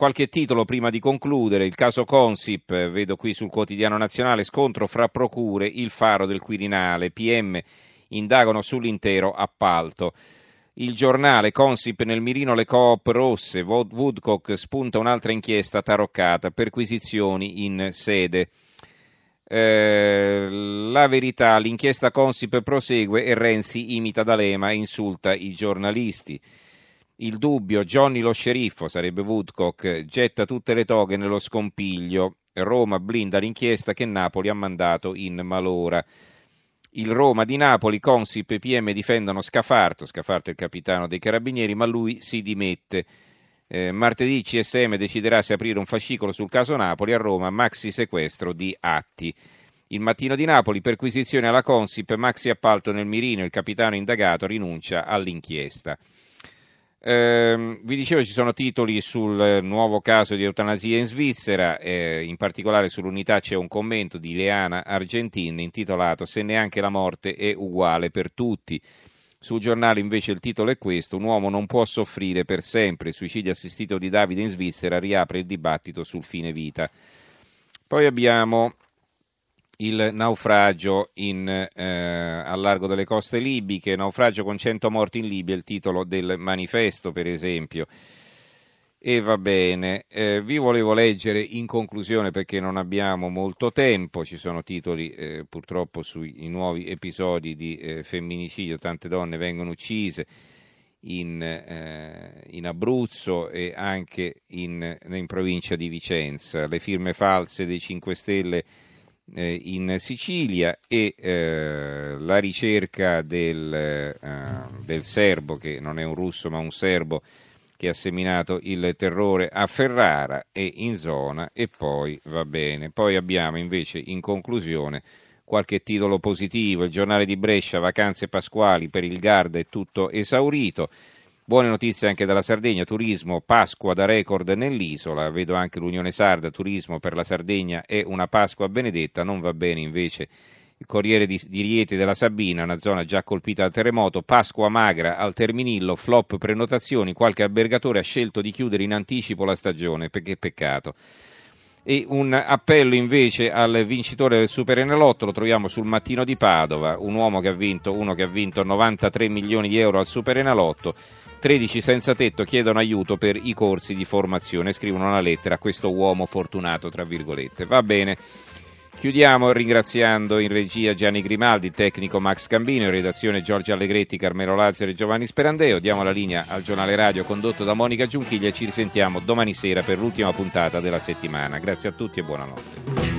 qualche titolo prima di concludere. Il caso Consip, eh, vedo qui sul quotidiano nazionale, scontro fra procure, il faro del Quirinale, PM indagano sull'intero appalto. Il giornale Consip nel mirino le coop rosse, Woodcock spunta un'altra inchiesta taroccata, perquisizioni in sede. Eh, la verità, l'inchiesta Consip prosegue e Renzi imita D'Alema e insulta i giornalisti. Il dubbio, Johnny lo sceriffo, sarebbe Woodcock, getta tutte le toghe nello scompiglio. Roma blinda l'inchiesta che Napoli ha mandato in malora. Il Roma di Napoli, Consip e PM difendono Scafarto, Scafarto è il capitano dei carabinieri, ma lui si dimette. Eh, martedì CSM deciderà se aprire un fascicolo sul caso Napoli a Roma, maxi sequestro di atti. Il mattino di Napoli, perquisizione alla Consip, maxi appalto nel mirino, il capitano indagato rinuncia all'inchiesta. Eh, vi dicevo ci sono titoli sul nuovo caso di eutanasia in Svizzera, eh, in particolare sull'unità c'è un commento di Leana Argentin intitolato Se neanche la morte è uguale per tutti. Sul giornale invece il titolo è questo, un uomo non può soffrire per sempre, il suicidio assistito di Davide in Svizzera riapre il dibattito sul fine vita. Poi abbiamo il naufragio in, eh, al largo delle coste libiche, naufragio con 100 morti in Libia, il titolo del manifesto per esempio. E va bene, eh, vi volevo leggere in conclusione perché non abbiamo molto tempo, ci sono titoli eh, purtroppo sui nuovi episodi di eh, femminicidio, tante donne vengono uccise in, eh, in Abruzzo e anche in, in provincia di Vicenza, le firme false dei 5 Stelle eh, in Sicilia e eh, la ricerca del, eh, del, serbo, che non è un russo ma un serbo, che ha seminato il terrore a Ferrara e in zona e poi va bene. Poi abbiamo invece in conclusione qualche titolo positivo, il giornale di Brescia, vacanze pasquali per il Garda è tutto esaurito. Buone notizie anche dalla Sardegna, turismo, Pasqua da record nell'isola, vedo anche l'Unione Sarda, turismo per la Sardegna è una Pasqua benedetta, non va bene invece il Corriere di, di Rieti della Sabina, una zona già colpita dal terremoto, Pasqua magra al Terminillo, flop prenotazioni, qualche albergatore ha scelto di chiudere in anticipo la stagione, perché peccato. E un appello invece al vincitore del Super Enalotto lo troviamo sul mattino di Padova, un uomo che ha vinto, uno che ha vinto 93 milioni di euro al Super Enalotto 13 senza tetto chiedono aiuto per i corsi di formazione, scrivono una lettera a questo uomo fortunato, tra virgolette. Va bene. Chiudiamo ringraziando in regia Gianni Grimaldi, tecnico Max Cambino, in redazione Giorgio Allegretti, Carmelo Lazzaro e Giovanni Sperandeo. Diamo la linea al giornale radio condotto da Monica Giunchiglia e ci risentiamo domani sera per l'ultima puntata della settimana. Grazie a tutti e buonanotte.